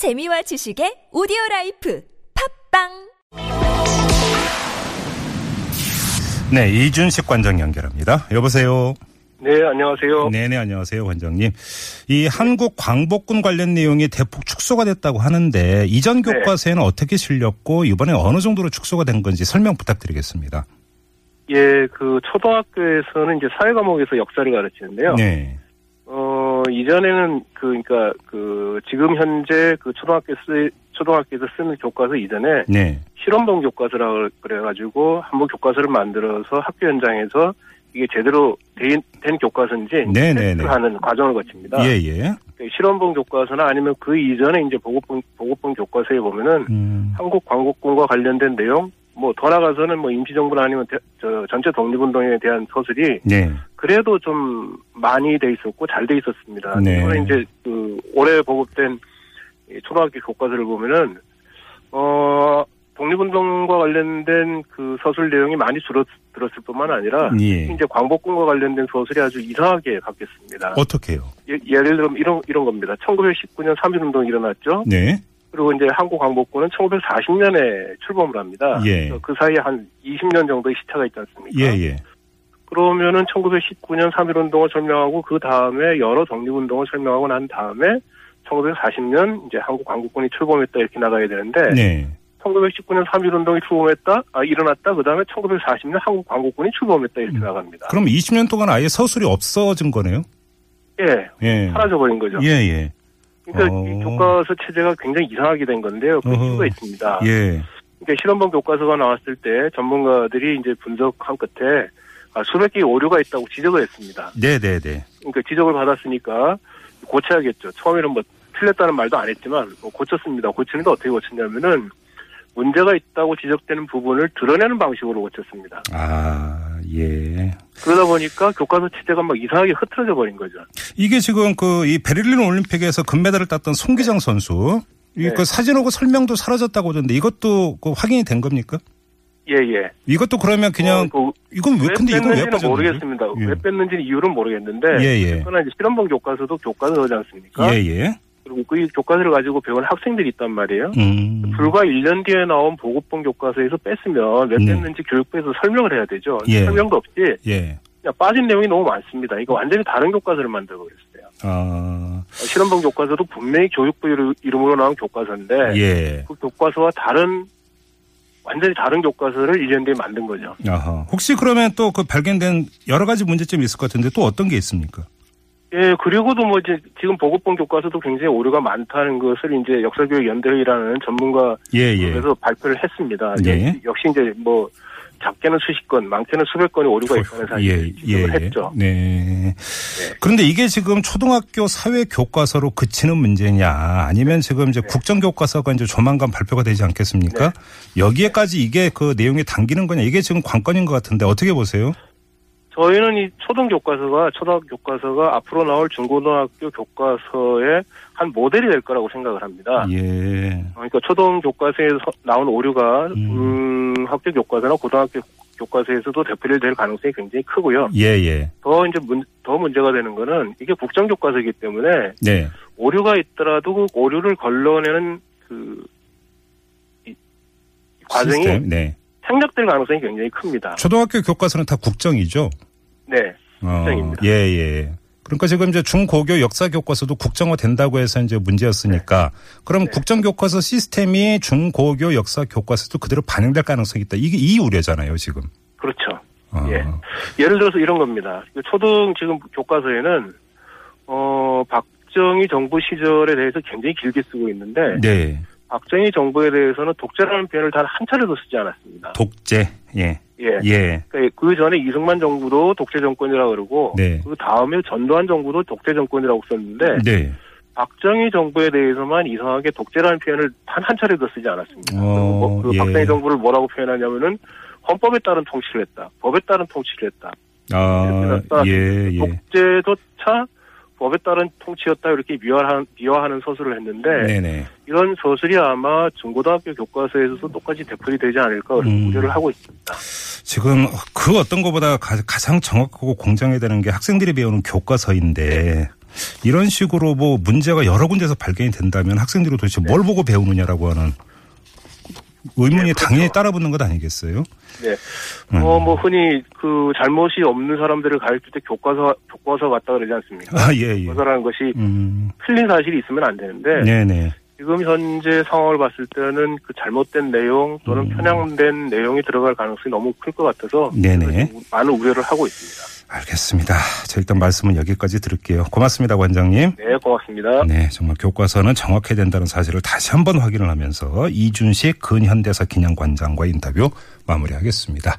재미와 지식의 오디오 life 팟빵 네, 이준식 관장 연결합니다. 여보세요. 네, 안녕하세요. 네네, 안녕하세요, 관장님. 이 한국 광복군 관련 내용이 대폭 축소가 됐다고 하는데 이전 네. 교과서에는 어떻게 실렸고 이번에 어느 정도로 축소가 된 건지 설명 부탁드리겠습니다. 예, 그 초등학교에서는 이제 사회 과목에서 역사를 가르치는데요. 네. 어, 이전에는 그 그러니까 그 지금 현재 그 초등학교 쓰 초등학교에서 쓰는 교과서 이전에 네. 실험본 교과서라고 그래가지고 한번 교과서를 만들어서 학교 현장에서 이게 제대로 된, 된 교과서인지 네, 네, 네. 하는 과정을 거칩니다. 예, 예. 그 실험본 교과서나 아니면 그 이전에 이제 보고본 보고본 교과서에 보면은 음. 한국 광복군과 관련된 내용, 뭐 더 나가서는 뭐 임시정부나 아니면 대- 저 전체 독립운동에 대한 서술이 네. 그래도 좀 많이 돼 있었고 잘 돼 있었습니다. 네. 이번에 이제 그 올해 보급된 이 초등학교 교과서를 보면은 어 독립운동과 관련된 그 서술 내용이 많이 줄어들었을 뿐만 아니라 예. 이제 광복군과 관련된 서술이 아주 이상하게 바뀌었습니다. 어떻게요? 예, 예를 들면 이런 이런 겁니다. 1919년 3.1운동이 일어났죠. 네. 그리고 이제 한국 광복군은 1940년에 출범을 합니다. 예. 그 사이에 한 20년 정도의 시차가 있지 않습니까? 예, 예. 그러면은 1919년 3.1운동을 설명하고 그 다음에 여러 독립운동을 설명하고 난 다음에 1940년 이제 한국 광복군이 출범했다 이렇게 나가야 되는데 네. 1919년 3.1운동이 출범했다, 아, 일어났다, 그 다음에 1940년 한국 광복군이 출범했다 이렇게 음. 나갑니다. 그럼 20년 동안 아예 서술이 없어진 거네요? 예, 예. 사라져버린 거죠. 예, 예. 그러니까 어. 이 교과서 체제가 굉장히 이상하게 된 건데요. 그 어허. 이유가 있습니다. 예. 그러니까 실험본 교과서가 나왔을 때 전문가들이 이제 분석한 끝에 아, 수백 개의 오류가 있다고 지적을 했습니다. 네, 네, 네. 그러니까 지적을 받았으니까 고쳐야겠죠. 처음에는 뭐 틀렸다는 말도 안 했지만 뭐 고쳤습니다. 고치는데 어떻게 고쳤냐면은 문제가 있다고 지적되는 부분을 드러내는 방식으로 고쳤습니다. 아, 예. 그러다 보니까 교과서 체제가 막 이상하게 흐트러져 버린 거죠. 이게 지금 그 이 베를린 올림픽에서 금메달을 땄던 송기장 선수 이 네. 그 사진하고 설명도 사라졌다고 하던데 이것도 그 확인이 된 겁니까? 예, 예. 이것도 그러면 그냥 어, 그 이건 왜 왜 근데 이건 왜 빠졌는지? 모르겠습니다. 예. 왜 뺐는지는 이유는 모르겠는데 예, 예. 그러나 이제 실험본 교과서도 교과서지 않습니까? 예, 예. 그리고 그 교과서를 가지고 배우는 학생들이 있단 말이에요. 음. 불과 1년 뒤에 나온 보고본 교과서에서 뺐으면 왜 네. 뺐는지 교육부에서 설명을 해야 되죠. 예. 설명도 없이 예. 그냥 빠진 내용이 너무 많습니다. 이거 완전히 다른 교과서를 만들고 그랬어요. 아, 실험본 교과서도 분명히 교육부 이름- 이름으로 나온 교과서인데 예. 그 교과서와 다른 완전히 다른 교과서를 1년 뒤에 만든 거죠. 아하. 혹시 그러면 또 그 발견된 여러 가지 문제점이 있을 것 같은데 또 어떤 게 있습니까? 예, 그리고도 뭐 이제 지금 보고본 교과서도 굉장히 오류가 많다는 것을 이제 역사교육연대회라는 전문가 예, 예. 그래서 발표를 했습니다. 예. 역시 이제 뭐 작게는 수십 건, 많게는 수백 건의 오류가 있다는 사실을 지적을 했죠. 네. 그런데 이게 지금 초등학교 사회 교과서로 그치는 문제냐 아니면 지금 이제 국정 교과서가 이제 조만간 발표가 되지 않겠습니까? 네. 여기에까지 이게 그 내용이 담기는 거냐 이게 지금 관건인 것 같은데 어떻게 보세요? 저희는 이 초등 교과서가 초등학교 교과서가 앞으로 나올 중고등학교 교과서의 한 모델이 될 거라고 생각을 합니다. 예. 그러니까 초등 교과서에서 나온 오류가 음. 음, 학교 교과서나 고등학교 교과서에서도 되풀이될 가능성이 굉장히 크고요. 예, 예. 더 이제 문, 더 문제가 되는 거는 이게 국정 교과서이기 때문에 네. 오류가 있더라도 그 오류를 걸러내는 그 과정이 시스템. 네. 생략될 가능성이 굉장히 큽니다. 초등학교 교과서는 다 국정이죠. 네. 어, 국정입니다. 예, 예. 그러니까 지금 이제 중고교 역사 교과서도 국정화 된다고 해서 이제 문제였으니까 그럼 네. 국정 교과서 시스템이 중고교 역사 교과서도 그대로 반영될 가능성이 있다. 이게 이 우려잖아요, 지금. 그렇죠. 어. 예. 예를 들어서 이런 겁니다. 그 초등 지금 교과서에는 어 박정희 정부 시절에 대해서 굉장히 길게 쓰고 있는데 네. 박정희 정부에 대해서는 독재라는 표현을 단 한 차례도 쓰지 않았습니다. 독재. 예. 예. 예. 그러니까 그 전에 이승만 정부도 독재 정권이라 그러고 네. 그 다음에 전두환 정부도 독재 정권이라고 썼는데 네. 박정희 정부에 대해서만 이상하게 독재라는 표현을 단 한 차례도 쓰지 않았습니다. 어, 그리고 그 예. 박정희 정부를 뭐라고 표현하냐면은 헌법에 따른 통치를 했다. 법에 따른 통치를 했다. 아, 예, 예. 독재조차 법에 따른 통치였다 이렇게 미화하는, 미화하는 서술을 했는데 네네. 이런 서술이 아마 중고등학교 교과서에서도 똑같이 되풀이 되지 않을까 그런 음. 우려를 하고 있습니다. 지금 그 어떤 것보다 가- 가장 정확하고 공정해야 되는 게 학생들이 배우는 교과서인데 이런 식으로 뭐 문제가 여러 군데서 발견이 된다면 학생들이 도대체 뭘 보고 배우느냐라고 하는 의문이 네, 그렇죠. 당연히 따라붙는 것 아니겠어요? 네. 음. 어, 뭐, 흔히 그 잘못이 없는 사람들을 가르칠 때 교과서, 교과서 같다 그러지 않습니까? 아, 예, 예. 교과서라는 것이 음, 틀린 사실이 있으면 안 되는데, 네네. 지금 현재 상황을 봤을 때는 그 잘못된 내용 또는 음. 편향된 내용이 들어갈 가능성이 너무 클 것 같아서 네네. 많은 우려를 하고 있습니다. 알겠습니다. 자, 일단 말씀은 여기까지 들을게요. 고맙습니다, 관장님. 네, 고맙습니다. 네, 정말 교과서는 정확해야 된다는 사실을 다시 한번 확인을 하면서 이준식 근현대사 기념관장과 인터뷰 마무리하겠습니다.